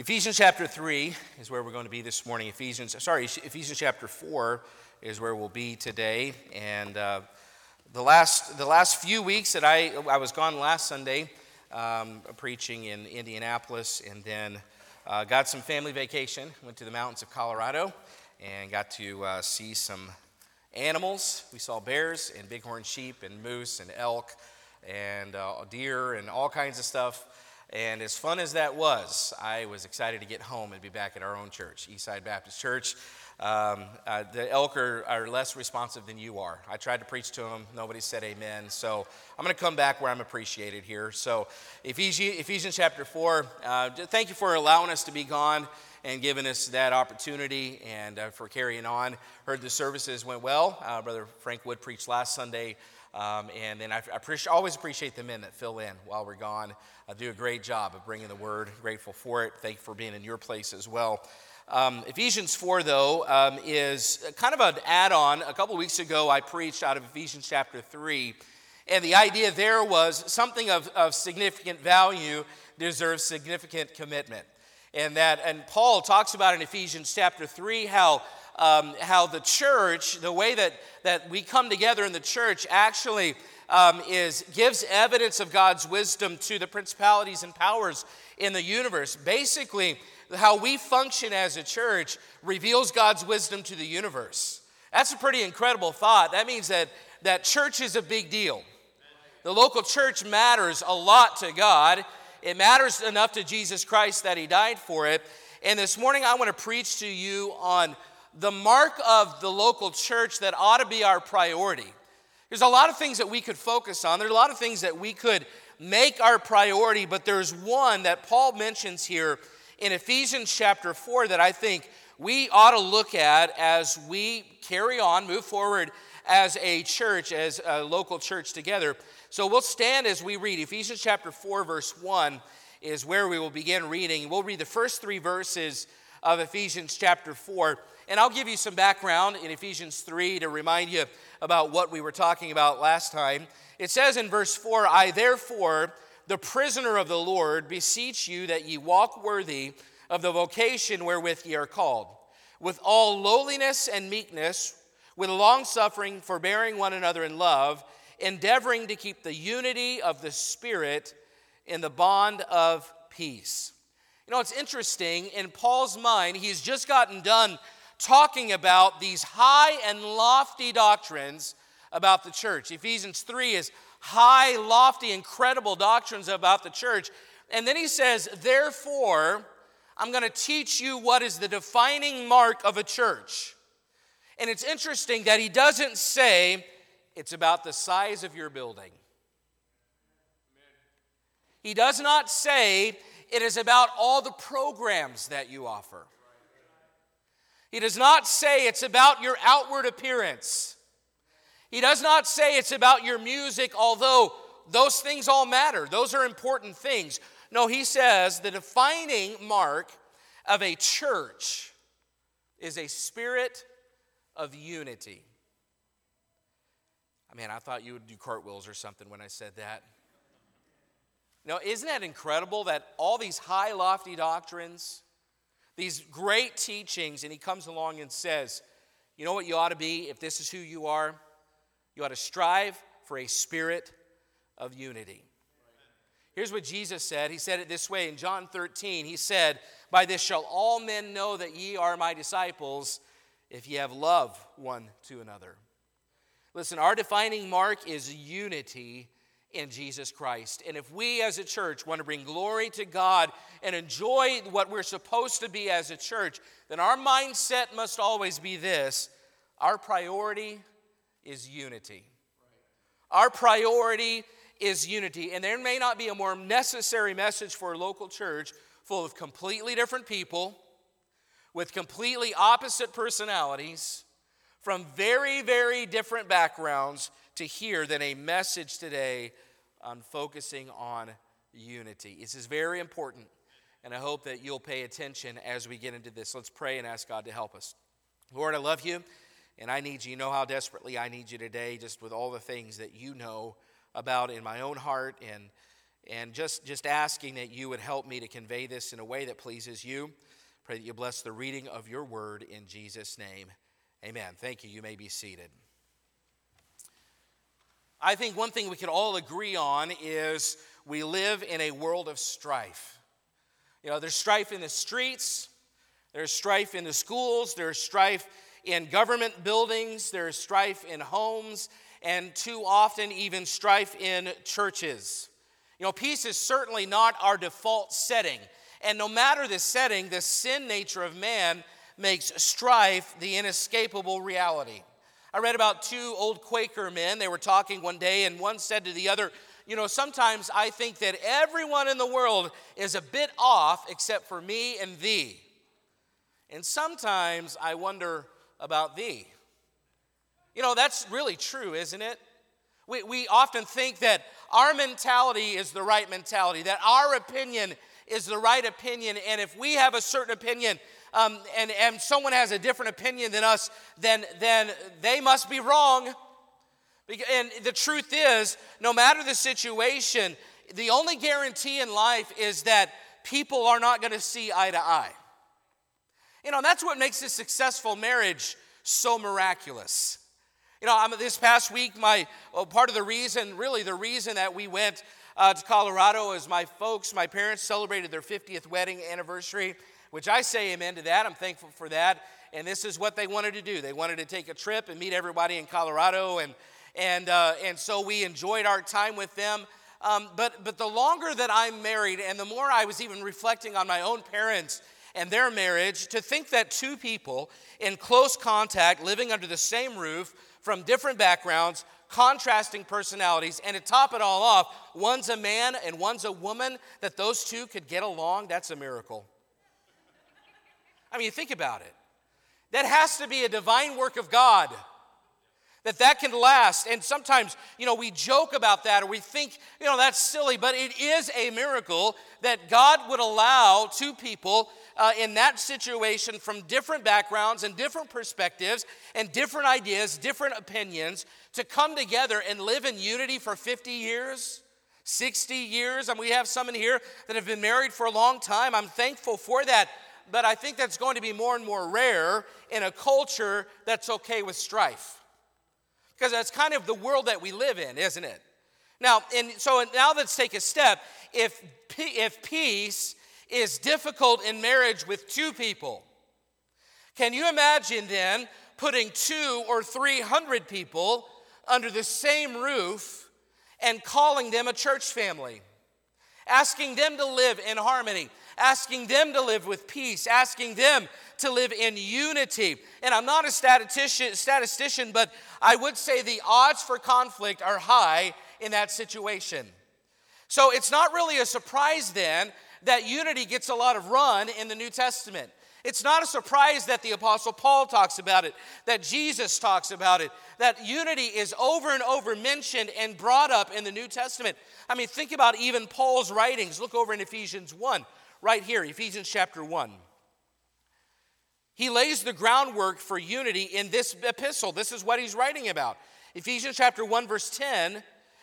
Ephesians chapter 3 is where we're going to be this morning. Ephesians, sorry, Ephesians chapter 4 is where we'll be today. And uh, the, last, the last few weeks that I, I was gone last Sunday um, preaching in Indianapolis and then uh, got some family vacation, went to the mountains of Colorado and got to uh, see some animals. We saw bears and bighorn sheep and moose and elk and uh, deer and all kinds of stuff. And as fun as that was, I was excited to get home and be back at our own church, Eastside Baptist Church. Um, uh, the elk are, are, less responsive than you are. I tried to preach to them, nobody said amen. So I'm going to come back where I'm appreciated here. So, Ephesians, Ephesians chapter 4, uh, thank you for allowing us to be gone and giving us that opportunity and uh, for carrying on. Heard the services went well. Uh, Brother Frank Wood preached last Sunday. Um, and then I, I appreciate, always appreciate the men that fill in while we're gone. I do a great job of bringing the word. Grateful for it. Thank you for being in your place as well. Um, Ephesians 4, though, um, is kind of an add on. A couple weeks ago, I preached out of Ephesians chapter 3. And the idea there was something of, of significant value deserves significant commitment. And that, and Paul talks about in Ephesians chapter 3 how um, how the church, the way that, that we come together in the church, actually um, is gives evidence of God's wisdom to the principalities and powers in the universe. Basically, how we function as a church reveals God's wisdom to the universe. That's a pretty incredible thought. That means that, that church is a big deal. The local church matters a lot to God. It matters enough to Jesus Christ that He died for it. And this morning, I want to preach to you on the mark of the local church that ought to be our priority. There's a lot of things that we could focus on, there's a lot of things that we could make our priority, but there's one that Paul mentions here in Ephesians chapter 4 that I think we ought to look at as we carry on, move forward as a church, as a local church together. So we'll stand as we read. Ephesians chapter 4, verse 1 is where we will begin reading. We'll read the first three verses of Ephesians chapter 4. And I'll give you some background in Ephesians 3 to remind you about what we were talking about last time. It says in verse 4 I therefore, the prisoner of the Lord, beseech you that ye walk worthy of the vocation wherewith ye are called, with all lowliness and meekness, with long suffering, forbearing one another in love, endeavoring to keep the unity of the Spirit in the bond of peace. You know, it's interesting. In Paul's mind, he's just gotten done talking about these high and lofty doctrines about the church. Ephesians 3 is high, lofty, incredible doctrines about the church. And then he says, Therefore, I'm going to teach you what is the defining mark of a church. And it's interesting that he doesn't say it's about the size of your building. He does not say it is about all the programs that you offer. He does not say it's about your outward appearance. He does not say it's about your music, although those things all matter. Those are important things. No, he says the defining mark of a church is a spirit of unity. I mean, I thought you would do cartwheels or something when I said that. Now, isn't that incredible that all these high, lofty doctrines, these great teachings, and he comes along and says, You know what you ought to be if this is who you are? You ought to strive for a spirit of unity. Here's what Jesus said. He said it this way in John 13. He said, By this shall all men know that ye are my disciples, if ye have love one to another. Listen, our defining mark is unity in Jesus Christ. And if we as a church want to bring glory to God and enjoy what we're supposed to be as a church, then our mindset must always be this our priority is unity. Our priority is unity. And there may not be a more necessary message for a local church full of completely different people with completely opposite personalities from very, very different backgrounds to hear than a message today on focusing on unity. This is very important, and I hope that you'll pay attention as we get into this. Let's pray and ask God to help us. Lord, I love you, and I need you. You know how desperately I need you today, just with all the things that you know about in my own heart and and just, just asking that you would help me to convey this in a way that pleases you. Pray that you bless the reading of your word in Jesus' name. Amen. Thank you. You may be seated. I think one thing we can all agree on is we live in a world of strife. You know, there's strife in the streets, there's strife in the schools, there's strife in government buildings, there's strife in homes, and too often, even strife in churches. You know, peace is certainly not our default setting. And no matter the setting, the sin nature of man makes strife the inescapable reality. I read about two old Quaker men. They were talking one day, and one said to the other, You know, sometimes I think that everyone in the world is a bit off except for me and thee. And sometimes I wonder about thee. You know, that's really true, isn't it? We, we often think that our mentality is the right mentality, that our opinion is the right opinion, and if we have a certain opinion, um, and, and someone has a different opinion than us, then, then they must be wrong. And the truth is, no matter the situation, the only guarantee in life is that people are not going to see eye to eye. You know, that's what makes a successful marriage so miraculous. You know, I'm, this past week, my well, part of the reason, really the reason that we went uh, to Colorado is my folks, my parents celebrated their 50th wedding anniversary, which I say amen to that. I'm thankful for that. And this is what they wanted to do. They wanted to take a trip and meet everybody in Colorado, and and uh, and so we enjoyed our time with them. Um, but but the longer that I'm married, and the more I was even reflecting on my own parents and their marriage, to think that two people in close contact, living under the same roof, from different backgrounds, contrasting personalities, and to top it all off, one's a man and one's a woman, that those two could get along, that's a miracle. I mean, think about it. That has to be a divine work of God. That that can last. And sometimes, you know, we joke about that or we think, you know, that's silly, but it is a miracle that God would allow two people uh, in that situation from different backgrounds and different perspectives and different ideas, different opinions to come together and live in unity for 50 years. 60 years, and we have some in here that have been married for a long time. I'm thankful for that but I think that's going to be more and more rare in a culture that's okay with strife. Because that's kind of the world that we live in, isn't it? Now, and so now let's take a step. If, if peace is difficult in marriage with two people, can you imagine then putting two or three hundred people under the same roof and calling them a church family? Asking them to live in harmony asking them to live with peace, asking them to live in unity. And I'm not a statistician, statistician, but I would say the odds for conflict are high in that situation. So it's not really a surprise then that unity gets a lot of run in the New Testament. It's not a surprise that the Apostle Paul talks about it, that Jesus talks about it, that unity is over and over mentioned and brought up in the New Testament. I mean, think about even Paul's writings. Look over in Ephesians 1 right here, Ephesians chapter 1. He lays the groundwork for unity in this epistle. This is what he's writing about. Ephesians chapter 1, verse 10,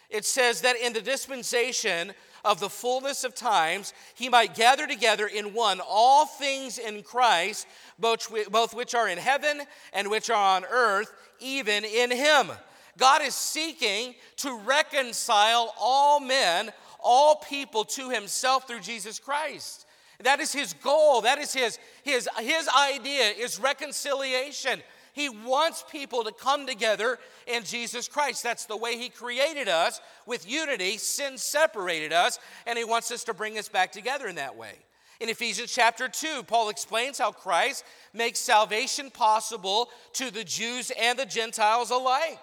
it says that in the dispensation of the fullness of times, he might gather together in one all things in Christ, both, which are in heaven and which are on earth, even in him. God is seeking to reconcile all men, all people to himself through Jesus Christ. That is his goal. That is his, his, his idea is reconciliation. He wants people to come together in Jesus Christ. That's the way he created us with unity. Sin separated us, and he wants us to bring us back together in that way. In Ephesians chapter 2, Paul explains how Christ makes salvation possible to the Jews and the Gentiles alike.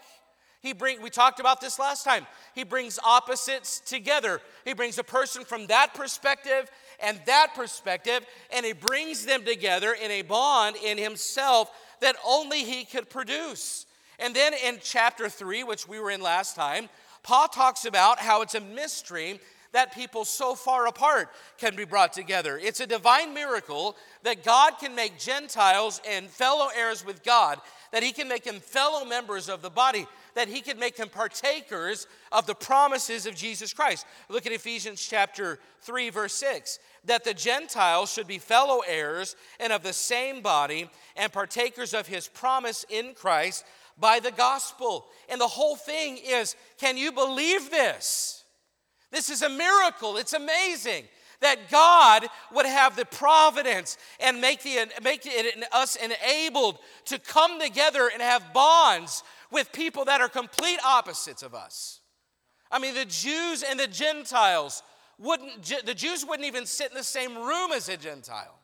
He bring, we talked about this last time. He brings opposites together. He brings a person from that perspective and that perspective, and he brings them together in a bond in himself that only he could produce. And then in chapter 3, which we were in last time, Paul talks about how it's a mystery that people so far apart can be brought together. It's a divine miracle that God can make Gentiles and fellow heirs with God, that He can make them fellow members of the body, that He can make them partakers of the promises of Jesus Christ. Look at Ephesians chapter 3, verse 6 that the Gentiles should be fellow heirs and of the same body and partakers of His promise in Christ by the gospel. And the whole thing is can you believe this? This is a miracle. It's amazing that God would have the providence and make, the, make it us enabled to come together and have bonds with people that are complete opposites of us. I mean, the Jews and the Gentiles wouldn't, the Jews wouldn't even sit in the same room as a Gentile.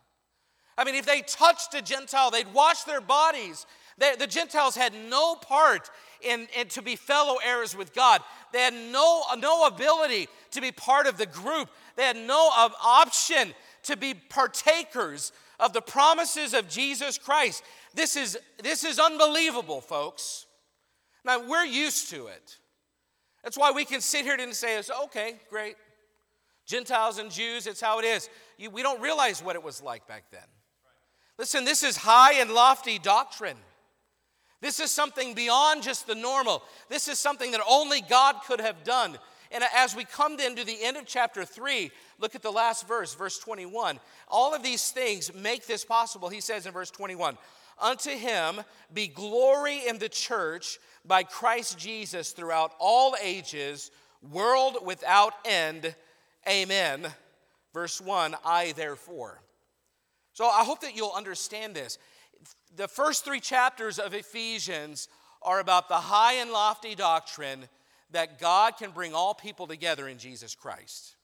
I mean, if they touched a Gentile, they'd wash their bodies. They, the Gentiles had no part in, in to be fellow heirs with God. They had no, no ability to be part of the group. They had no uh, option to be partakers of the promises of Jesus Christ. This is, this is unbelievable, folks. Now, we're used to it. That's why we can sit here and say, okay, great. Gentiles and Jews, it's how it is. You, we don't realize what it was like back then. Listen, this is high and lofty doctrine. This is something beyond just the normal. This is something that only God could have done. And as we come then to the end of chapter 3, look at the last verse, verse 21. All of these things make this possible. He says in verse 21 Unto him be glory in the church by Christ Jesus throughout all ages, world without end. Amen. Verse 1 I therefore. So I hope that you'll understand this the first three chapters of Ephesians are about the high and lofty doctrine that God can bring all people together in Jesus Christ.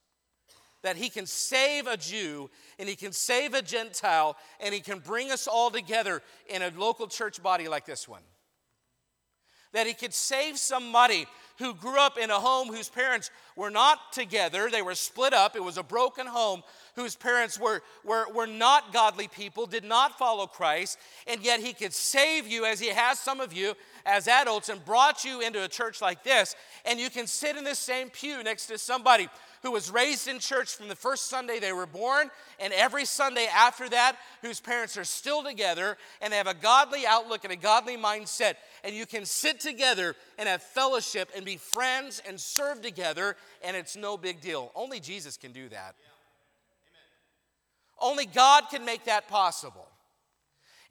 That he can save a Jew and he can save a Gentile and he can bring us all together in a local church body like this one. That he could save somebody who grew up in a home whose parents were not together, they were split up, it was a broken home, whose parents were, were, were not godly people, did not follow Christ, and yet he could save you as he has some of you as adults and brought you into a church like this, and you can sit in the same pew next to somebody who was raised in church from the first Sunday they were born and every Sunday after that, whose parents are still together and they have a godly outlook and a godly mindset. And you can sit together and have fellowship and be friends and serve together, and it's no big deal. Only Jesus can do that. Only God can make that possible.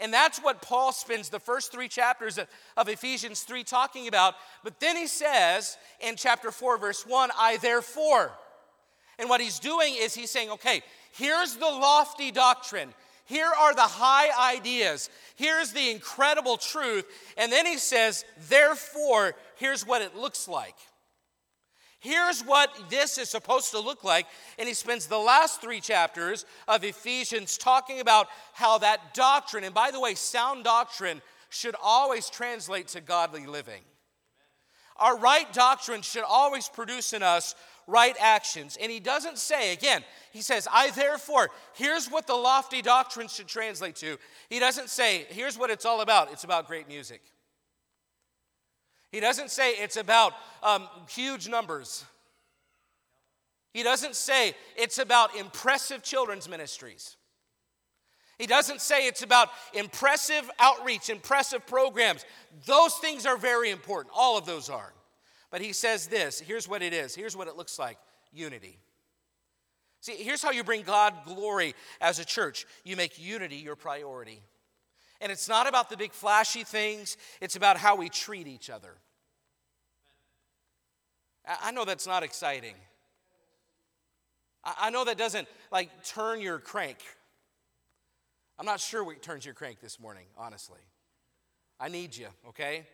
And that's what Paul spends the first three chapters of, of, Ephesians 3 talking about. But then he says in chapter 4, verse 1, I therefore. And what he's doing is he's saying, okay, here's the lofty doctrine. Here are the high ideas. Here's the incredible truth. And then he says, therefore, here's what it looks like. Here's what this is supposed to look like. And he spends the last three chapters of Ephesians talking about how that doctrine, and by the way, sound doctrine should always translate to godly living. Our right doctrine should always produce in us right actions. And he doesn't say, again, he says, I therefore, here's what the lofty doctrine should translate to. He doesn't say, here's what it's all about. It's about great music. He doesn't say it's about um, huge numbers. He doesn't say it's about impressive children's ministries. He doesn't say it's about impressive outreach, impressive programs. Those things are very important. All of those are. But he says this here's what it is, here's what it looks like unity. See, here's how you bring God glory as a church you make unity your priority. And it's not about the big flashy things, it's about how we treat each other. I know that's not exciting. I know that doesn't like turn your crank. I'm not sure what turns your crank this morning, honestly. I need you, okay?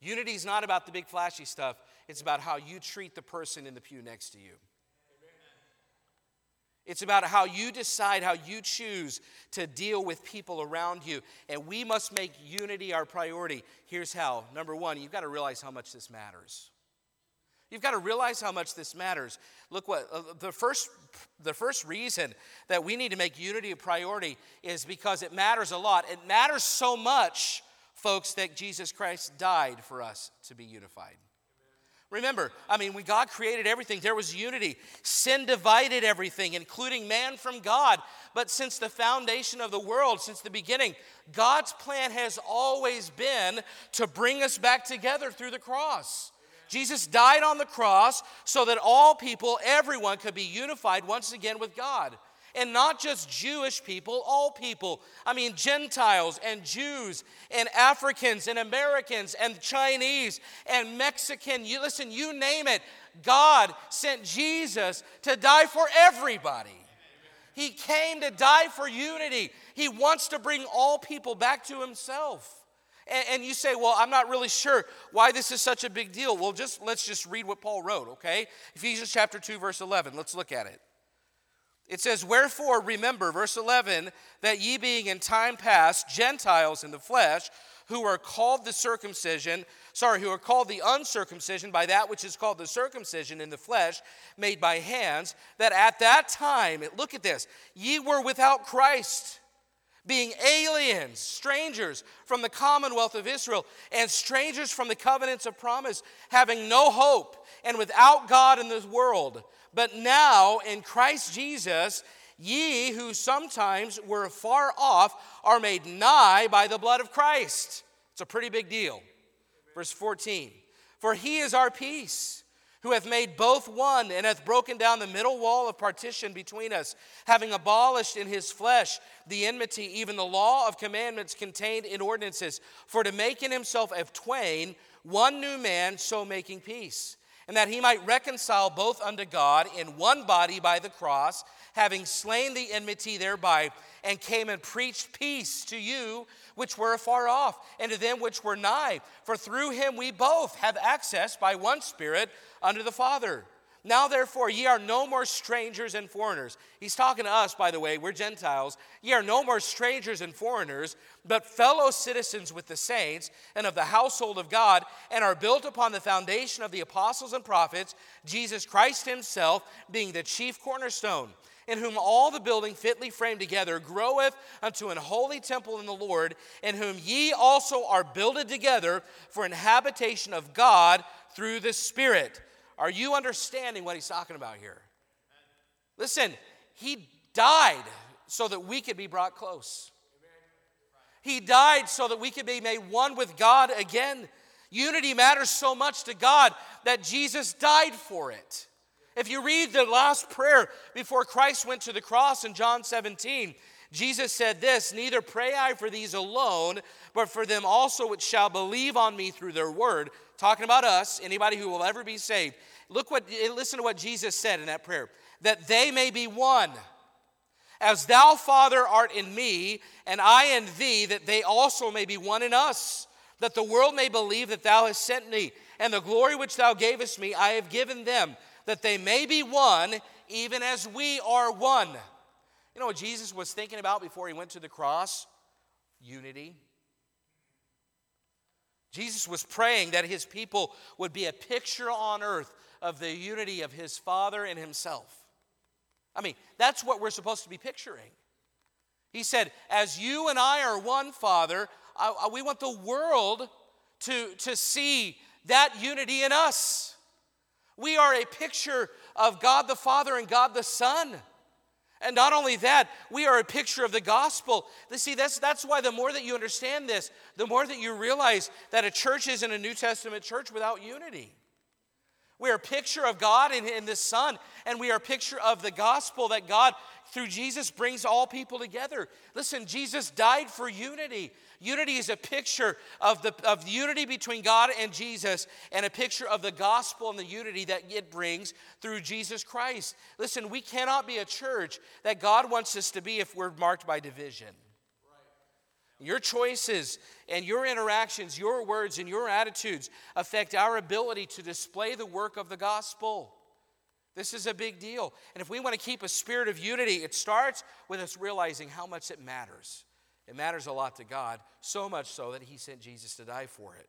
Unity is not about the big flashy stuff, it's about how you treat the person in the pew next to you. It's about how you decide, how you choose to deal with people around you. And we must make unity our priority. Here's how. Number one, you've got to realize how much this matters. You've got to realize how much this matters. Look what uh, the first the first reason that we need to make unity a priority is because it matters a lot. It matters so much, folks, that Jesus Christ died for us to be unified. Remember, I mean, when God created everything, there was unity. Sin divided everything, including man from God. But since the foundation of the world, since the beginning, God's plan has always been to bring us back together through the cross. Jesus died on the cross so that all people, everyone, could be unified once again with God. And not just Jewish people, all people. I mean, Gentiles and Jews and Africans and Americans and Chinese and Mexican. You listen, you name it. God sent Jesus to die for everybody. He came to die for unity. He wants to bring all people back to himself. And, and, you say, well, I'm not really sure why this is such a big deal. Well, just let's just read what Paul wrote, okay? Ephesians chapter 2, verse 11. Let's look at it. It says, Wherefore remember, verse 11, that ye being in time past Gentiles in the flesh, who are called the circumcision, sorry, who are called the uncircumcision by that which is called the circumcision in the flesh, made by hands, that at that time, look at this, ye were without Christ, being aliens, strangers from the commonwealth of Israel, and strangers from the covenants of promise, having no hope, and without God in this world. But now in Christ Jesus, ye who sometimes were far off are made nigh by the blood of Christ. It's a pretty big deal. Verse 14 For he is our peace, who hath made both one, and hath broken down the middle wall of partition between us, having abolished in his flesh the enmity, even the law of commandments contained in ordinances, for to make in himself of twain one new man, so making peace and that he might reconcile both unto God in one body by the cross, having slain the enmity thereby, and came and preached peace to you which were afar off, and to them which were nigh. For through him we both have access by one Spirit unto the Father. Now, therefore, ye are no more strangers and foreigners. He's talking to us, by the way, we're Gentiles. Ye are no more strangers and foreigners, but fellow citizens with the saints and of the household of God, and are built upon the foundation of the apostles and prophets, Jesus Christ Himself being the chief cornerstone, in whom all the building fitly framed together groweth unto an holy temple in the Lord, in whom ye also are builded together for an habitation of God through the Spirit. Are you understanding what he's talking about here? Listen, he died so that we could be brought close. He died so that we could be made one with God again. Unity matters so much to God that Jesus died for it. If you read the last prayer before Christ went to the cross in John 17, Jesus said this Neither pray I for these alone, but for them also which shall believe on me through their word. Talking about us, anybody who will ever be saved. Look what, eh, listen to what Jesus said in that prayer that they may be one. As thou, Father, art in me, and I in thee, that they also may be one in us, that the world may believe that thou hast sent me, and the glory which thou gavest me I have given them, that they may be one, even as we are one. You know what Jesus was thinking about before he went to the cross? Unity. Jesus was praying that his people would be a picture on earth of the unity of his Father and himself. I mean, that's what we're supposed to be picturing. He said, As you and I are one, Father, I, I, we want the world to, to see that unity in us. We are a picture of God the Father and God the Son. And not only that, we are a picture of the gospel. See, that's, that's why the more that you understand this, the more that you realize that a church isn't a New Testament church without unity. We are a picture of God in, in the Son, and we are a picture of the gospel that God, through Jesus, brings all people together. Listen, Jesus died for unity. Unity is a picture of the of unity between God and Jesus, and a picture of the gospel and the unity that it brings through Jesus Christ. Listen, we cannot be a church that God wants us to be if we're marked by division. Your choices and your interactions, your words and your attitudes affect our ability to display the work of the gospel. This is a big deal. And if we want to keep a spirit of unity, it starts with us realizing how much it matters. It matters a lot to God, so much so that He sent Jesus to die for it.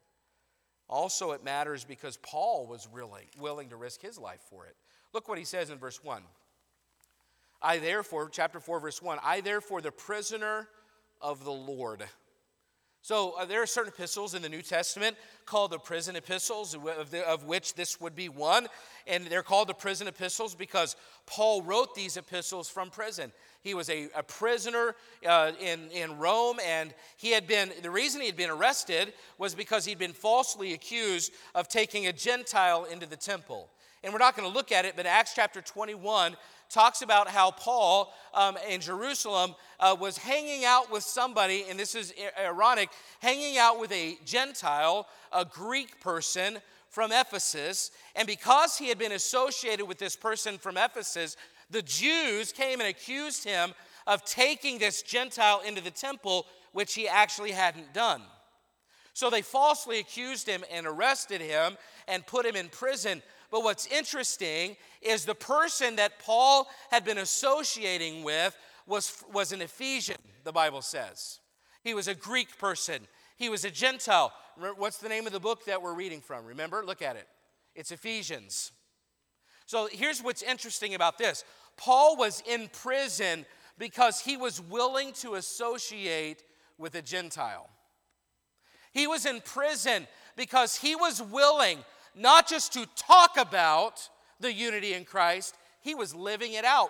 Also, it matters because Paul was really willing to risk his life for it. Look what he says in verse 1. I therefore, chapter 4, verse 1, I therefore, the prisoner of the Lord. So uh, there are certain epistles in the New Testament called the prison epistles, of, the, of, which this would be one. And they're called the prison epistles because Paul wrote these epistles from prison. He was a, a prisoner uh, in, in Rome, and he had been, the reason he had been arrested was because he'd been falsely accused of taking a Gentile into the temple. And we're not going to look at it, but Acts chapter 21 talks about how Paul um, in Jerusalem uh, was hanging out with somebody, and this is ironic, hanging out with a Gentile, a Greek person from Ephesus. And because he had been associated with this person from Ephesus, the Jews came and accused him of taking this Gentile into the temple, which he actually hadn't done. So they falsely accused him and arrested him and put him in prison. But what's interesting is the person that Paul had been associating with was, was an Ephesian, the Bible says. He was a Greek person, he was a Gentile. What's the name of the book that we're reading from? Remember? Look at it. It's Ephesians. So here's what's interesting about this Paul was in prison because he was willing to associate with a Gentile. He was in prison because he was willing not just to talk about the unity in Christ, he was living it out.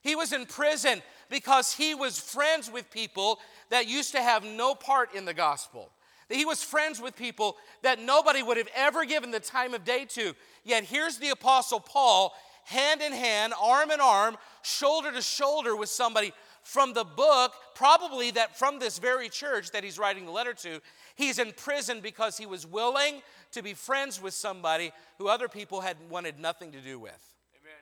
He was in prison because he was friends with people that used to have no part in the gospel. He was friends with people that nobody would have ever given the time of day to. Yet here's the Apostle Paul, hand in hand, arm in arm, shoulder to shoulder with somebody from the book, probably that from this very church that he's writing the letter to. He's in prison because he was willing to be friends with somebody who other people had wanted nothing to do with. Amen.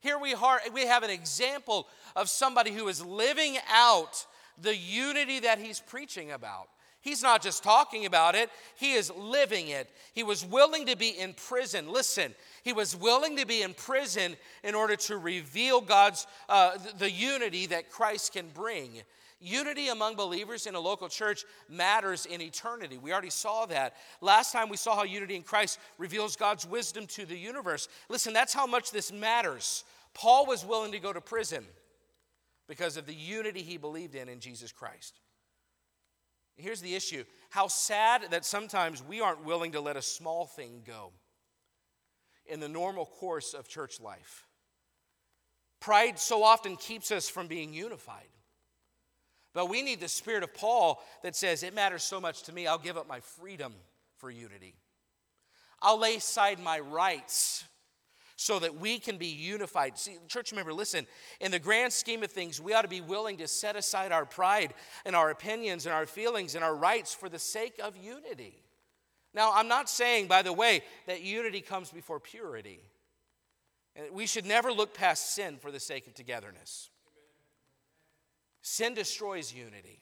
Here we, are, we have an example of somebody who is living out the unity that he's preaching about. He's not just talking about it, he is living it. He was willing to be in prison. Listen, he was willing to be in prison in order to reveal God's, uh, the unity that Christ can bring. Unity among believers in a local church matters in eternity. We already saw that. Last time we saw how unity in Christ reveals God's wisdom to the universe. Listen, that's how much this matters. Paul was willing to go to prison because of the unity he believed in in Jesus Christ. Here's the issue how sad that sometimes we aren't willing to let a small thing go in the normal course of church life. Pride so often keeps us from being unified. But we need the spirit of Paul that says, It matters so much to me, I'll give up my freedom for unity. I'll lay aside my rights so that we can be unified. See, church member, listen, in the grand scheme of things, we ought to be willing to set aside our pride and our opinions and our feelings and our rights for the sake of unity. Now, I'm not saying, by the way, that unity comes before purity. We should never look past sin for the sake of togetherness. Sin destroys unity.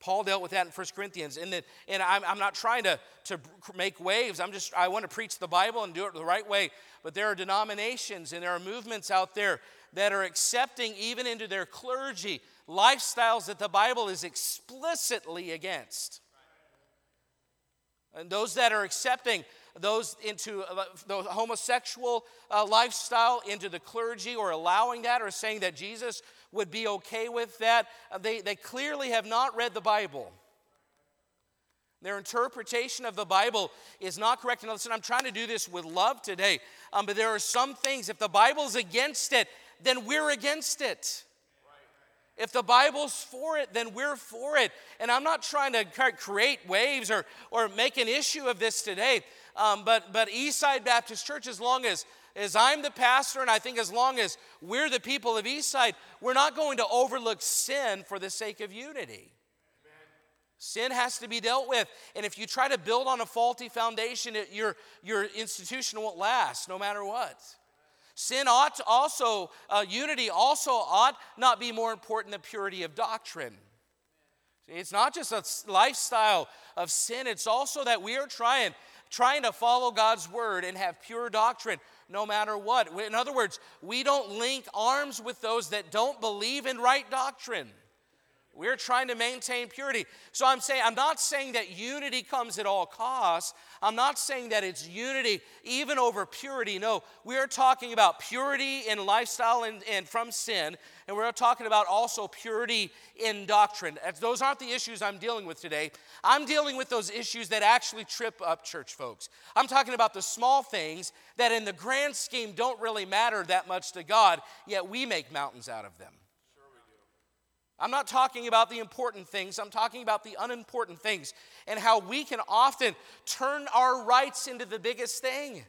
Paul dealt with that in 1 Corinthians. And, the, and I'm, I'm not trying to, to make waves. I'm just, I want to preach the Bible and do it the right way. But there are denominations and there are movements out there that are accepting, even into their clergy, lifestyles that the Bible is explicitly against. And those that are accepting those into uh, the homosexual uh, lifestyle into the clergy or allowing that or saying that Jesus would be okay with that, uh, they, they clearly have not read the Bible. Their interpretation of the Bible is not correct. And listen, I'm trying to do this with love today. Um, but there are some things, if the Bible's against it, then we're against it. If the Bible's for it, then we're for it. And I'm not trying to create waves or, or make an issue of this today. Um, but, but Eastside Baptist Church, as long as, as I'm the pastor, and I think as long as we're the people of Eastside, we're not going to overlook sin for the sake of unity. Sin has to be dealt with. And if you try to build on a faulty foundation, it, your, your institution won't last no matter what. Sin ought also, uh, unity also ought not be more important than purity of doctrine. It's not just a lifestyle of sin, it's also that we are trying, trying to follow God's word and have pure doctrine no matter what. In other words, we don't link arms with those that don't believe in right doctrine. We're trying to maintain purity. So I'm saying, I'm not saying that unity comes at all costs. I'm not saying that it's unity even over purity. No, we are talking about purity in lifestyle and, and from sin, and we're talking about also purity in doctrine. Those aren't the issues I'm dealing with today. I'm dealing with those issues that actually trip up church folks. I'm talking about the small things that in the grand scheme don't really matter that much to God, yet we make mountains out of them. I'm not talking about the important things, I'm talking about the unimportant things and how we can often turn our rights into the biggest thing.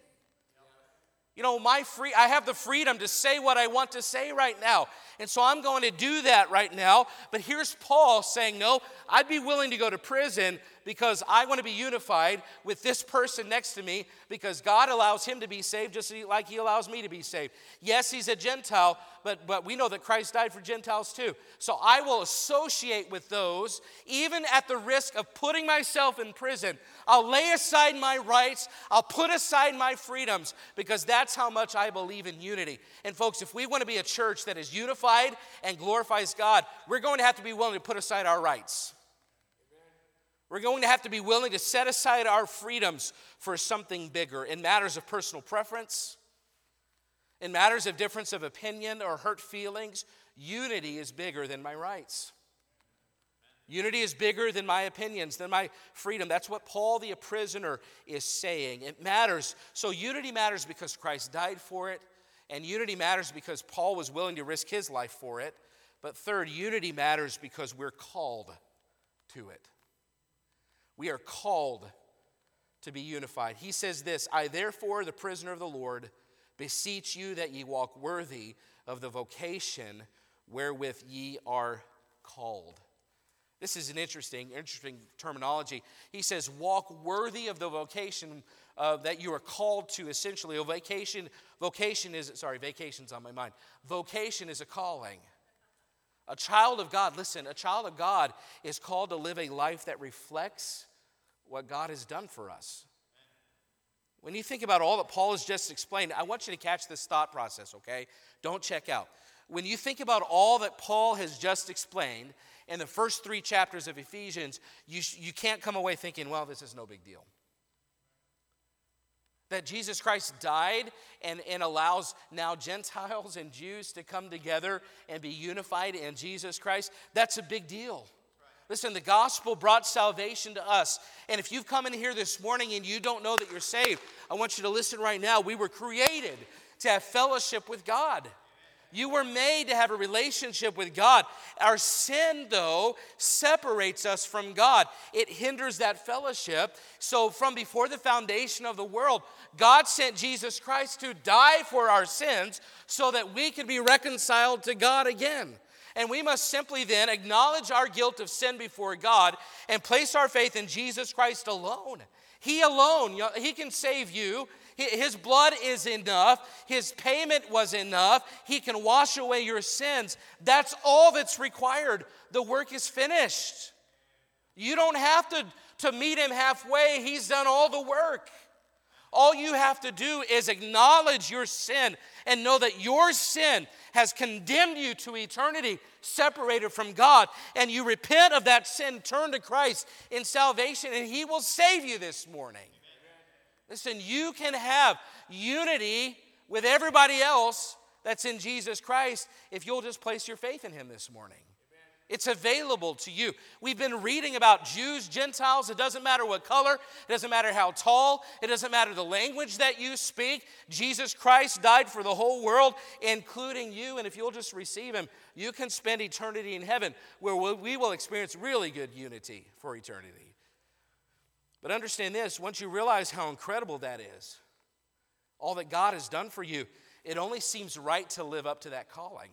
You know, my free I have the freedom to say what I want to say right now. And so I'm going to do that right now. But here's Paul saying, "No, I'd be willing to go to prison because I want to be unified with this person next to me because God allows him to be saved just like he allows me to be saved. Yes, he's a Gentile, but, but we know that Christ died for Gentiles too. So I will associate with those, even at the risk of putting myself in prison. I'll lay aside my rights, I'll put aside my freedoms because that's how much I believe in unity. And folks, if we want to be a church that is unified and glorifies God, we're going to have to be willing to put aside our rights. We're going to have to be willing to set aside our freedoms for something bigger in matters of personal preference, in matters of difference of opinion or hurt feelings. Unity is bigger than my rights. Unity is bigger than my opinions, than my freedom. That's what Paul the prisoner is saying. It matters. So, unity matters because Christ died for it, and unity matters because Paul was willing to risk his life for it. But third, unity matters because we're called to it. We are called to be unified. He says this I, therefore, the prisoner of the Lord, beseech you that ye walk worthy of the vocation wherewith ye are called. This is an interesting, interesting terminology. He says, walk worthy of the vocation uh, that you are called to, essentially. A vacation, vocation is, sorry, vacation's on my mind. Vocation is a calling. A child of God, listen, a child of God is called to live a life that reflects what God has done for us. When you think about all that Paul has just explained, I want you to catch this thought process, okay? Don't check out. When you think about all that Paul has just explained in the first three chapters of Ephesians, you, you can't come away thinking, well, this is no big deal. That Jesus Christ died and, and allows now Gentiles and Jews to come together and be unified in Jesus Christ, that's a big deal. Listen, the gospel brought salvation to us. And if you've come in here this morning and you don't know that you're saved, I want you to listen right now. We were created to have fellowship with God. You were made to have a relationship with God. Our sin, though, separates us from God. It hinders that fellowship. So, from before the foundation of the world, God sent Jesus Christ to die for our sins so that we could be reconciled to God again. And we must simply then acknowledge our guilt of sin before God and place our faith in Jesus Christ alone. He alone, He can save you. His blood is enough. His payment was enough. He can wash away your sins. That's all that's required. The work is finished. You don't have to, to meet Him halfway, He's done all the work. All you have to do is acknowledge your sin and know that your sin has condemned you to eternity separated from God. And you repent of that sin, turn to Christ in salvation, and He will save you this morning. Listen, you can have unity with everybody else that's in Jesus Christ if you'll just place your faith in Him this morning. It's available to you. We've been reading about Jews, Gentiles. It doesn't matter what color, it doesn't matter how tall, it doesn't matter the language that you speak. Jesus Christ died for the whole world, including you. And if you'll just receive Him, you can spend eternity in heaven where we will experience really good unity for eternity. But understand this once you realize how incredible that is, all that God has done for you, it only seems right to live up to that calling.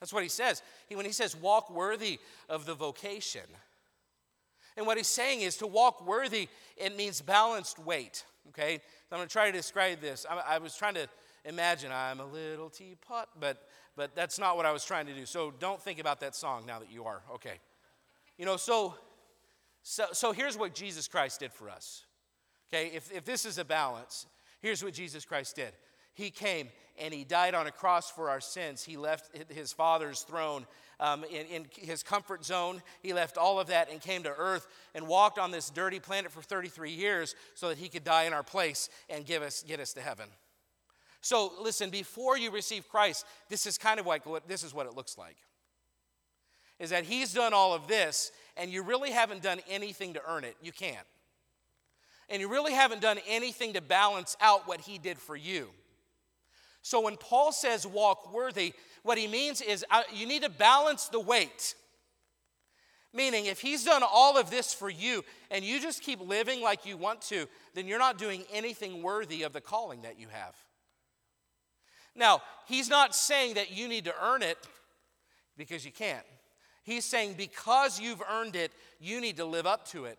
That's what he says. He, when he says walk worthy of the vocation. And what he's saying is to walk worthy, it means balanced weight. Okay? So I'm going to try to describe this. I, I was trying to imagine I'm a little teapot, but, but that's not what I was trying to do. So don't think about that song now that you are. Okay. You know, so, so, so here's what Jesus Christ did for us. Okay? If, if this is a balance, here's what Jesus Christ did He came and he died on a cross for our sins. He left his father's throne um, in, in his comfort zone. He left all of that and came to earth and walked on this dirty planet for 33 years so that he could die in our place and give us, get us to heaven. So listen, before you receive Christ, this is kind of like what this is what it looks like. Is that he's done all of this and you really haven't done anything to earn it. You can't. And you really haven't done anything to balance out what he did for you. So when Paul says walk worthy, what he means is uh, you need to balance the weight. Meaning, if he's done all of this for you and you just keep living like you want to, then you're not doing anything worthy of the calling that you have. Now, he's not saying that you need to earn it because you can't. He's saying because you've earned it, you need to live up to it.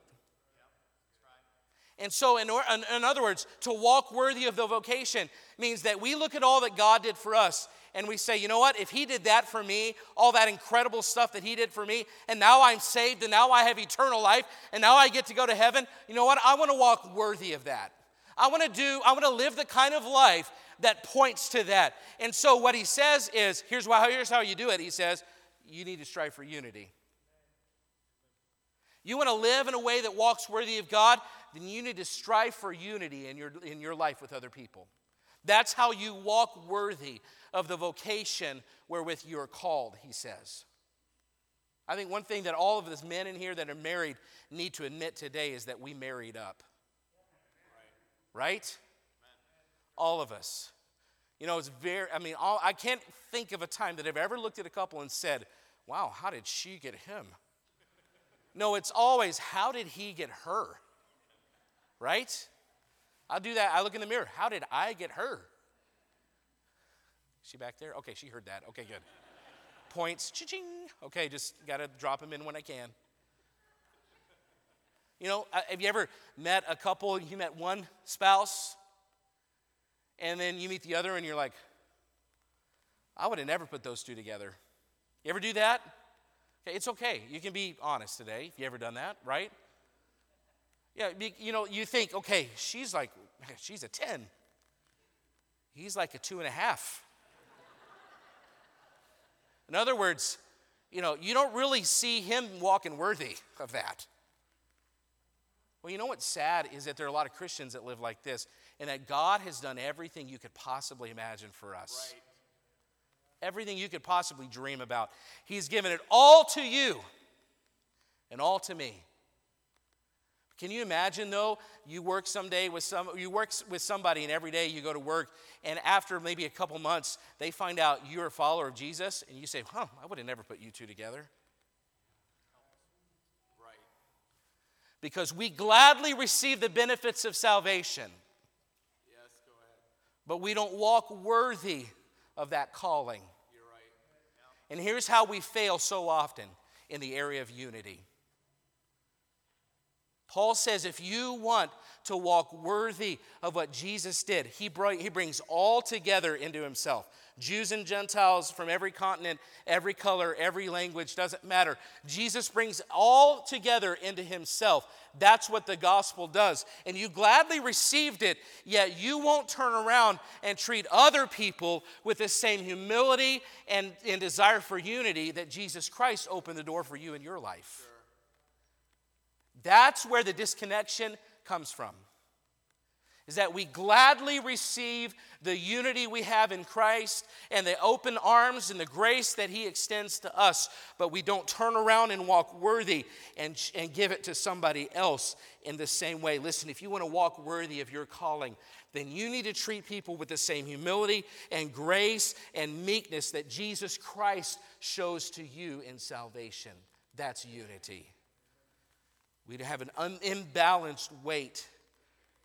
And so, in, in, other words, to walk worthy of the vocation means that we look at all that God did for us and we say, you know what, if He did that for me, all that incredible stuff that He did for me, and now I'm saved and now I have eternal life and now I get to go to heaven, you know what, I want to walk worthy of that. I want to do, I want to live the kind of life that points to that. And so, what He says is, here's, how, here's how you do it He says, you need to strive for unity. You want to live in a way that walks worthy of God, then you need to strive for unity in your, in your life with other people. That's how you walk worthy of the vocation wherewith you are called, he says. I think one thing that all of us men in here that are married need to admit today is that we married up. Right? All of us. You know, it's very, I mean, all, I can't think of a time that I've ever looked at a couple and said, wow, how did she get him? No, it's always, how did he get her? Right? I'll do that. I look in the mirror. How did I get her? She back there? Okay, she heard that. Okay, good. Points. Cha-ching. Okay, just got to drop them in when I can. You know, uh, have you ever met a couple, you met one spouse, and then you meet the other, and you're like, I would have never put those two together. You ever do that? Okay, it's okay. You can be honest today if you ever done that, right? Yeah, you know, you think, okay, she's like, she's a 10. He's like a two and a half. In other words, you know, you don't really see him walking worthy of that. Well, you know what's sad is that there are a lot of Christians that live like this, and that God has done everything you could possibly imagine for us. Right everything you could possibly dream about. He's given it all to you and all to me. Can you imagine though, you work someday with some you work with somebody and every day you go to work and after maybe a couple months they find out you're a follower of Jesus and you say, "Huh, I would have never put you two together." Right. Because we gladly receive the benefits of salvation. But we don't walk worthy of that calling. And here's how we fail so often in the area of unity. Paul says if you want to walk worthy of what Jesus did, he, he brings all together into himself. Jews and Gentiles from every continent, every color, every language, doesn't matter. Jesus brings all together into himself. That's what the gospel does. And you gladly received it, yet you won't turn around and treat other people with the same humility and, and desire for unity that Jesus Christ opened the door for you in your life. That's where the disconnection comes from is that we gladly receive the unity we have in Christ and the open arms and the grace that He extends to us, but we don't turn around and walk worthy and, and give it to somebody else in the same way. Listen, if you want to walk worthy of your calling, then you need to treat people with the same humility and grace and meekness that Jesus Christ shows to you in salvation. That's unity. We have an unimbalanced weight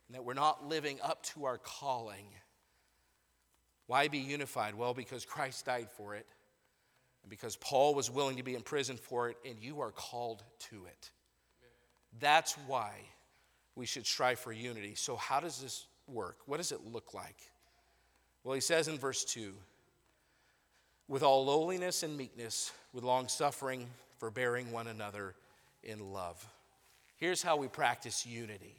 and that we're not living up to our calling. Why be unified? Well, because Christ died for it, and because Paul was willing to be in prison for it, and you are called to it. That's why we should strive for unity. So, how does this work? What does it look like? Well, he says in verse 2 with all lowliness and meekness, with long suffering, forbearing one another in love. Here's how we practice unity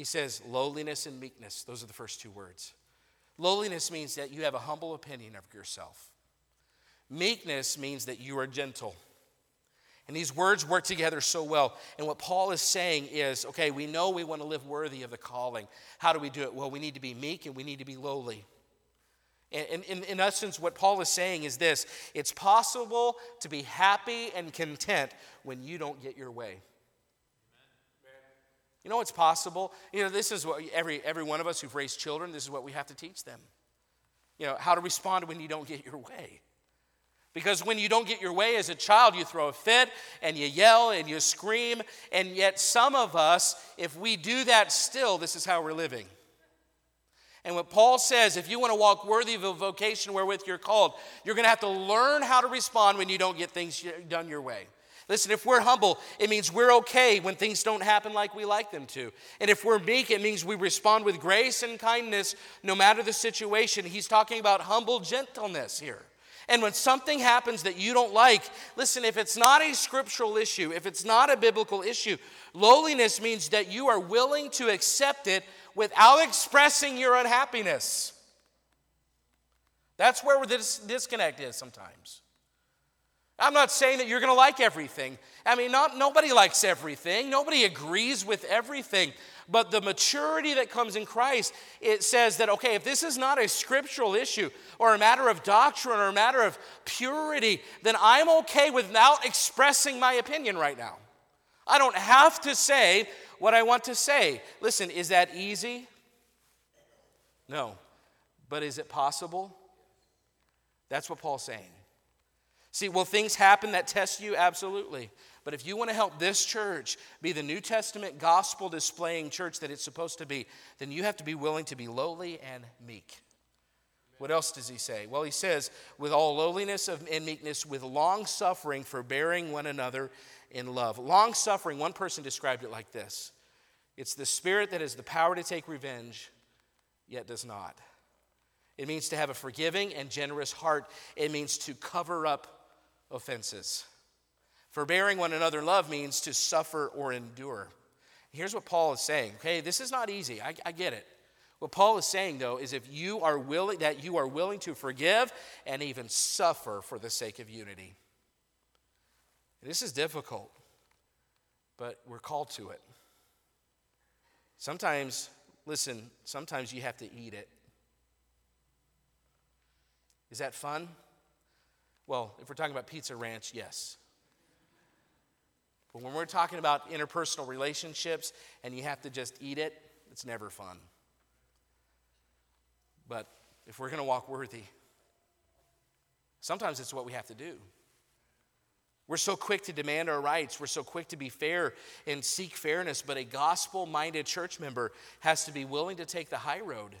he says lowliness and meekness. Those are the first two words. Lowliness means that you have a humble opinion of yourself. Meekness means that you are gentle. And these words work together so well. And what Paul is saying is okay, we know we want to live worthy of the calling. How do we do it? Well, we need to be meek and we need to be lowly. And in, in essence, what Paul is saying is this it's possible to be happy and content when you don't get your way. You know what's possible? You know, this is what every, every one of us who've raised children, this is what we have to teach them. You know, how to respond when you don't get your way. Because when you don't get your way as a child, you throw a fit and you yell and you scream. And yet, some of us, if we do that still, this is how we're living. And what Paul says, if you want to walk worthy of a vocation wherewith you're called, you're going to have to learn how to respond when you don't get things done your way. Listen, if we're humble, it means we're okay when things don't happen like we like them to. And if we're meek, it means we respond with grace and kindness no matter the situation. He's talking about humble gentleness here. And when something happens that you don't like, listen, if it's not a scriptural issue, if it's not a biblical issue, lowliness means that you are willing to accept it without expressing your unhappiness. That's where this disconnect is sometimes. I'm not saying that you're going to like everything. I mean, not, nobody likes everything, nobody agrees with everything. But the maturity that comes in Christ, it says that, okay, if this is not a scriptural issue or a matter of doctrine or a matter of purity, then I'm okay without expressing my opinion right now. I don't have to say what I want to say. Listen, is that easy? No. But is it possible? That's what Paul's saying. See, will things happen that test you? Absolutely. But if you want to help this church be the New Testament gospel displaying church that it's supposed to be, then you have to be willing to be lowly and meek. What else does he say? Well, he says, with all lowliness and meekness, with long suffering, forbearing one another in love. Long suffering, one person described it like this it's the spirit that has the power to take revenge, yet does not. It means to have a forgiving and generous heart, it means to cover up offenses. Forbearing one another love means to suffer or endure. Here's what Paul is saying. Okay, this is not easy. I, I get it. What Paul is saying, though, is if you are willing, that you are willing to forgive and even suffer for the sake of unity. This is difficult, but we're called to it. Sometimes, listen, sometimes you have to eat it. Is that fun? Well, if we're talking about Pizza Ranch, yes. But when we're talking about interpersonal relationships and you have to just eat it, it's never fun. But if we're going to walk worthy, sometimes it's what we have to do. We're so quick to demand our rights. We're so quick to be fair and seek fairness, but a gospel minded church member has to be willing to take the high road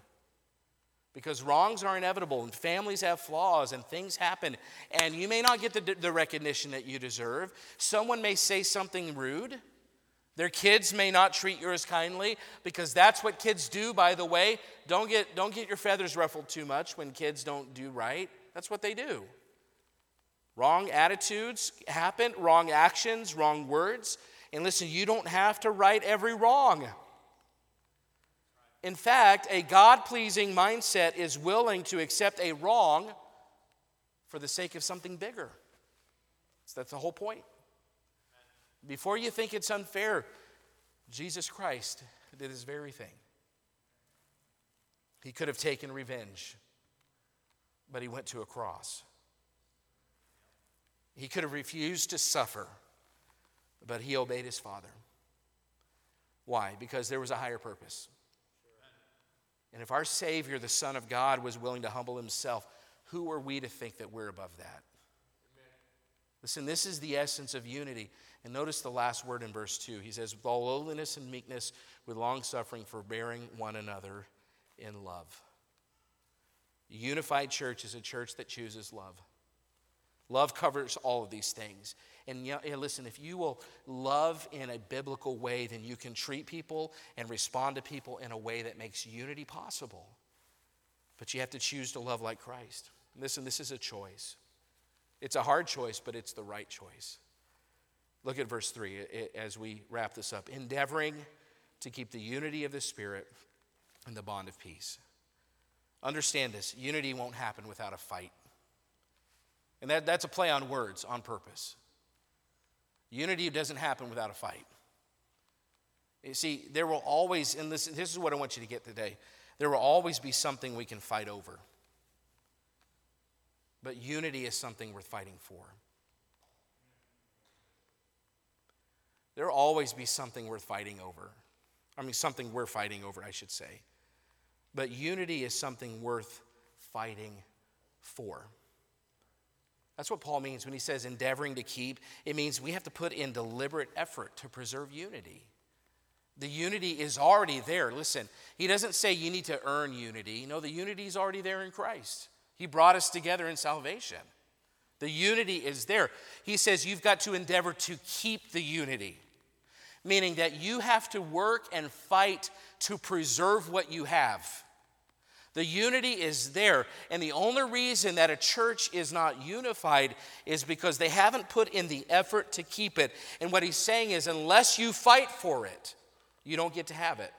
because wrongs are inevitable and families have flaws and things happen and you may not get the, the recognition that you deserve. Someone may say something rude. Their kids may not treat you as kindly because that's what kids do by the way. Don't get don't get your feathers ruffled too much when kids don't do right. That's what they do. Wrong attitudes happen wrong actions wrong words. And listen you don't have to right every wrong in fact, a God pleasing mindset is willing to accept a wrong for the sake of something bigger. So that's the whole point. Before you think it's unfair, Jesus Christ did this very thing. He could have taken revenge, but he went to a cross. He could have refused to suffer, but he obeyed his Father. Why? Because there was a higher purpose. And if our Savior, the Son of God, was willing to humble himself, who are we to think that we're above that? Listen, this is the essence of unity. And notice the last word in verse 2. He says, with all lowliness and meekness, with long suffering, forbearing one another in love. A unified church is a church that chooses love. Love covers all of these things. And you know, listen, if you will love in a biblical way, then you can treat people and respond to people in a way that makes unity possible. But you have to choose to love like Christ. Listen, this is a choice. It's a hard choice, but it's the right choice. Look at verse 3 as we wrap this up. Endeavoring to keep the unity of the Spirit and the bond of peace. Understand this unity won't happen without a fight. And that, that's a play on words on purpose. Unity doesn't happen without a fight. You see, there will always, and this, this is what I want you to get today there will always be something we can fight over. But unity is something worth fighting for. There will always be something worth fighting over. I mean, something we're fighting over, I should say. But unity is something worth fighting for. That's what Paul means when he says endeavoring to keep. It means we have to put in deliberate effort to preserve unity. The unity is already there. Listen, he doesn't say you need to earn unity. No, the unity is already there in Christ. He brought us together in salvation. The unity is there. He says you've got to endeavor to keep the unity, meaning that you have to work and fight to preserve what you have. The unity is there. And the only reason that a church is not unified is because they haven't put in the effort to keep it. And what he's saying is, unless you fight for it, you don't get to have it.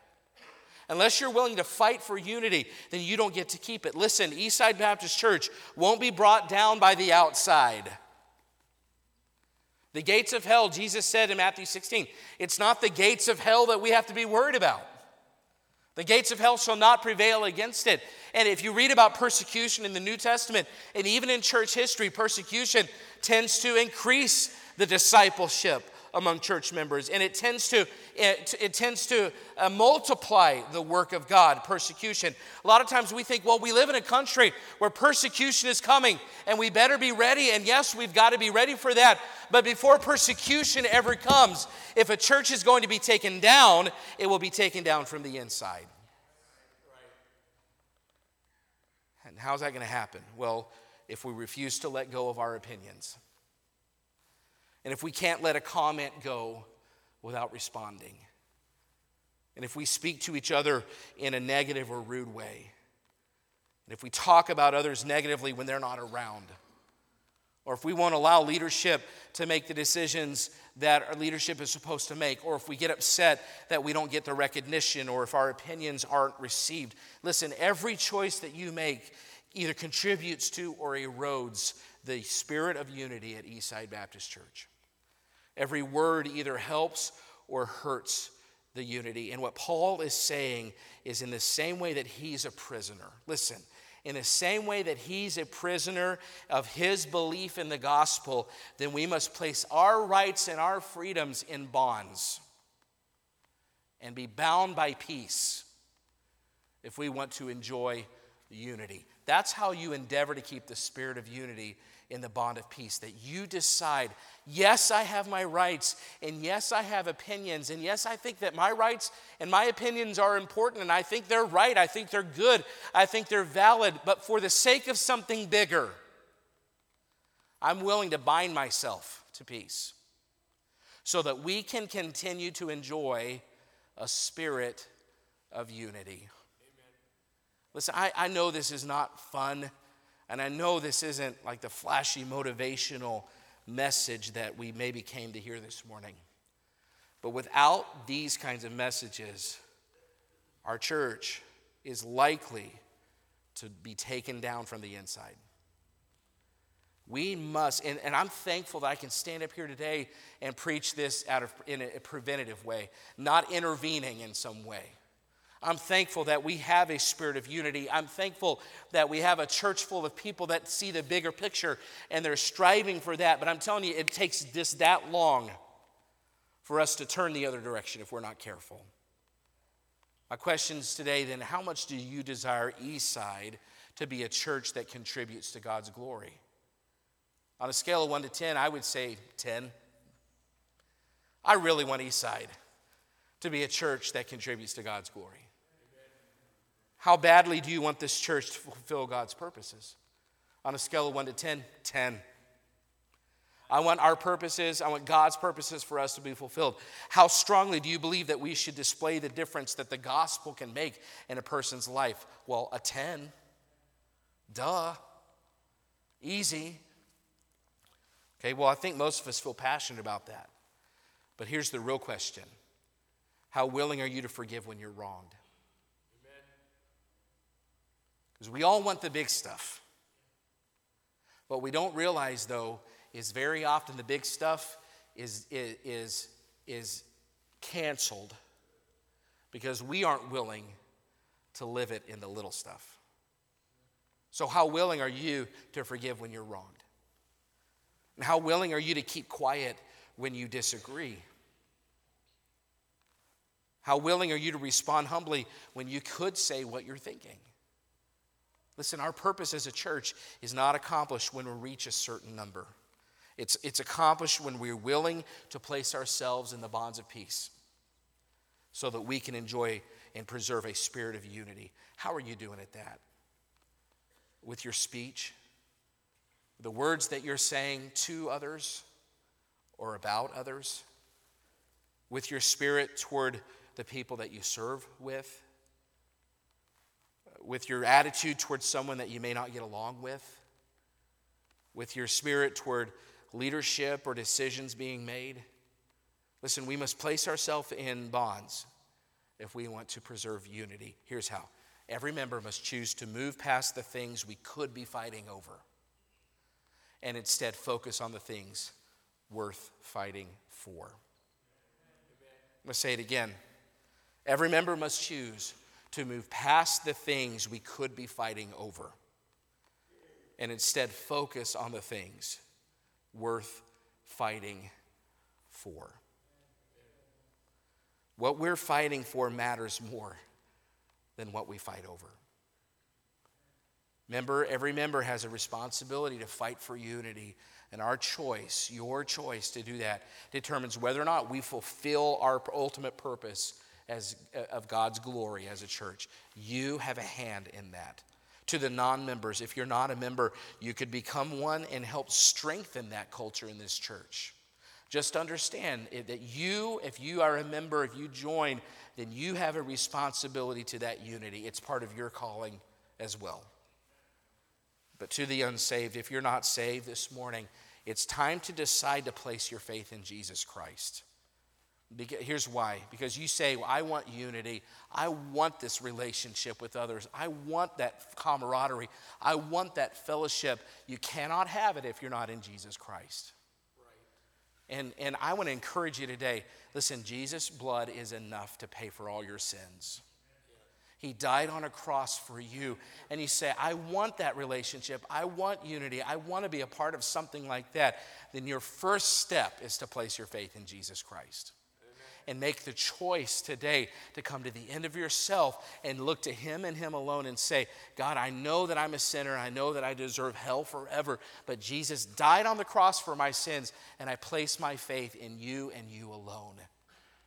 Unless you're willing to fight for unity, then you don't get to keep it. Listen, Eastside Baptist Church won't be brought down by the outside. The gates of hell, Jesus said in Matthew 16, it's not the gates of hell that we have to be worried about. The gates of hell shall not prevail against it. And if you read about persecution in the New Testament, and even in church history, persecution tends to increase the discipleship among church members, and it tends to it, it tends to uh, multiply the work of God. Persecution. A lot of times we think, well, we live in a country where persecution is coming, and we better be ready. And yes, we've got to be ready for that. But before persecution ever comes, if a church is going to be taken down, it will be taken down from the inside. And how's that going to happen? Well, if we refuse to let go of our opinions. And if we can't let a comment go without responding, and if we speak to each other in a negative or rude way, and if we talk about others negatively when they're not around, or if we won't allow leadership to make the decisions that our leadership is supposed to make, or if we get upset that we don't get the recognition, or if our opinions aren't received. Listen, every choice that you make either contributes to or erodes the spirit of unity at Eastside Baptist Church. Every word either helps or hurts the unity. And what Paul is saying is in the same way that he's a prisoner. Listen, in the same way that he's a prisoner of his belief in the gospel, then we must place our rights and our freedoms in bonds and be bound by peace if we want to enjoy unity. That's how you endeavor to keep the spirit of unity in the bond of peace. That you decide, yes, I have my rights, and yes, I have opinions, and yes, I think that my rights and my opinions are important, and I think they're right, I think they're good, I think they're valid, but for the sake of something bigger, I'm willing to bind myself to peace so that we can continue to enjoy a spirit of unity. Listen, I, I know this is not fun, and I know this isn't like the flashy motivational message that we maybe came to hear this morning. But without these kinds of messages, our church is likely to be taken down from the inside. We must, and, and, I'm thankful that I can stand up here today and preach this out of, in a preventative way, not intervening in some way. I'm thankful that we have a spirit of unity. I'm thankful that we have a church full of people that see the bigger picture and they're striving for that. But I'm telling you, it takes this that long for us to turn the other direction if we're not careful. My questions today then how much do you desire Eastside to be a church that contributes to God's glory? On a scale of 1 to 10, I would say 10. I really want Eastside to be a church that contributes to God's glory. How badly do you want this church to fulfill God's purposes? On a scale of 1 to 10, 10. I want our purposes, I want God's purposes for us to be fulfilled. How strongly do you believe that we should display the difference that the gospel can make in a person's life? Well, a 10. Duh. Easy. Okay, well, I think most of us feel passionate about that. But here's the real question How willing are you to forgive when you're wronged? Because we all want the big stuff. What we don't realize, though, is very often the big stuff is, is, is canceled because we aren't willing to live it in the little stuff. So, how willing are you to forgive when you're wronged? And how willing are you to keep quiet when you disagree? How willing are you to respond humbly when you could say what you're thinking? Listen, our purpose as a church is not accomplished when we reach a certain number. It's, it's accomplished when we're willing to place ourselves in the bonds of peace so that we can enjoy and preserve a spirit of unity. How are you doing at that? With your speech? The words that you're saying to others or about others? With your spirit toward the people that you serve with? With your attitude towards someone that you may not get along with? With your spirit toward leadership or decisions being made? Listen, we must place ourselves in bonds if we want to preserve unity. Here's how every member must choose to move past the things we could be fighting over and instead focus on the things worth fighting for. I'm going to say it again. Every member must choose to move past the things we could be fighting over and instead focus on the things worth fighting for. What we're fighting for matters more than what we fight over. Member, every member has a responsibility to fight for unity. And our choice, your choice to do that, determines whether or not we fulfill our ultimate purpose as, uh, of God's glory as a church. You have a hand in that. To the non members, if you're not a member, you could become one and help strengthen that culture in this church. Just understand that you, if you are a member, if you join, then you have a responsibility to that unity. It's part of your calling as well. But to the unsaved, if you're not saved this morning, it's time to decide to place your faith in Jesus Christ. Here's why. Because you say, well, I want unity. I want this relationship with others. I want that camaraderie. I want that fellowship. You cannot have it if you're not in Jesus Christ. And, and I want to encourage you today listen, Jesus' blood is enough to pay for all your sins. He died on a cross for you. And you say, I want that relationship. I want unity. I want to be a part of something like that. Then your first step is to place your faith in Jesus Christ and make the choice today to come to the end of yourself and look to Him and Him alone and say, God, I know that I'm a sinner. I know that I deserve hell forever, but Jesus died on the cross for my sins, and I place my faith in you and you alone.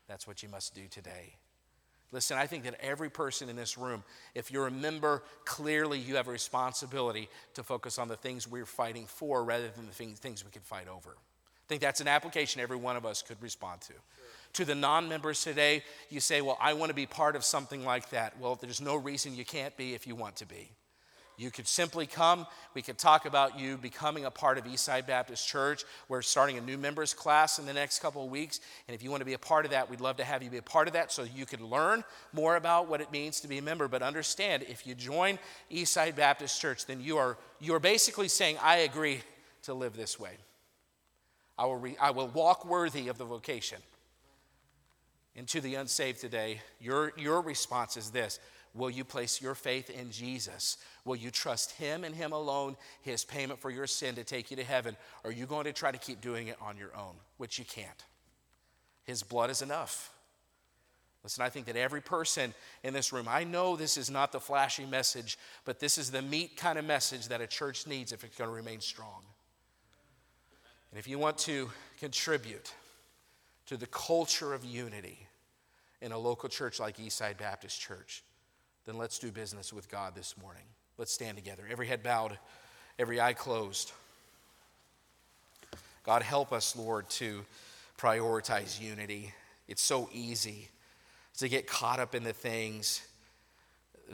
That's what you must do today. Listen, I think that every person in this room, if you're a member, clearly you have a responsibility to focus on the things we're fighting for rather than the things we can fight over. I think that's an application every one of us could respond to. Sure. To the non members today, you say, Well, I want to be part of something like that. Well, there's no reason you can't be if you want to be. You could simply come. We could talk about you becoming a part of Eastside Baptist Church. We're starting a new members class in the next couple of weeks. And if you want to be a part of that, we'd love to have you be a part of that so you could learn more about what it means to be a member. But understand, if you join Eastside Baptist Church, then you are, you are basically saying, I agree to live this way. I will, re, I will walk worthy of the vocation. And to the unsaved today, your, your response is this Will you place your faith in Jesus? Will you trust Him and Him alone, His payment for your sin to take you to heaven? Or are you going to try to keep doing it on your own, which you can't? His blood is enough. Listen, I think that every person in this room, I know this is not the flashy message, but this is the meat kind of message that a church needs if it's going to remain strong. And if you want to contribute to the culture of unity in a local church like Eastside Baptist Church, then let's do business with God this morning. Let's stand together, every head bowed, every eye closed. God, help us, Lord, to prioritize unity. It's so easy to get caught up in the things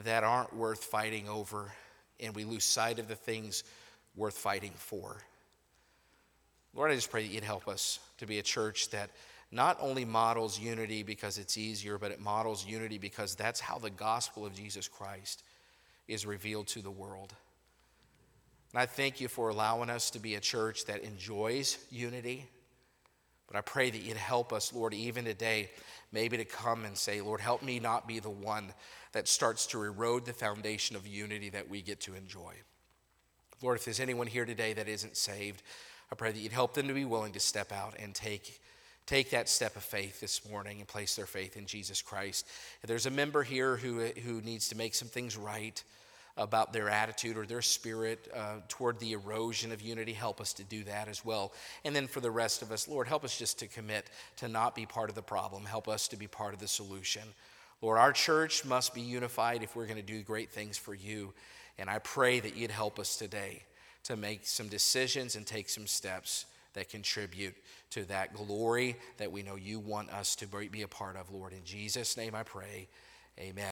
that aren't worth fighting over, and we lose sight of the things worth fighting for. Lord, I just pray that you'd help us to be a church that not only models unity because it's easier, but it models unity because that's how the gospel of Jesus Christ is revealed to the world. And I thank you for allowing us to be a church that enjoys unity. But I pray that you'd help us, Lord, even today, maybe to come and say, Lord, help me not be the one that starts to erode the foundation of unity that we get to enjoy. Lord, if there's anyone here today that isn't saved, I pray that you'd help them to be willing to step out and take, take that step of faith this morning and place their faith in Jesus Christ. If there's a member here who, who needs to make some things right, about their attitude or their spirit uh, toward the erosion of unity. Help us to do that as well. And then for the rest of us, Lord, help us just to commit to not be part of the problem. Help us to be part of the solution. Lord, our church must be unified if we're going to do great things for you. And I pray that you'd help us today to make some decisions and take some steps that contribute to that glory that we know you want us to be a part of, Lord. In Jesus' name I pray. Amen.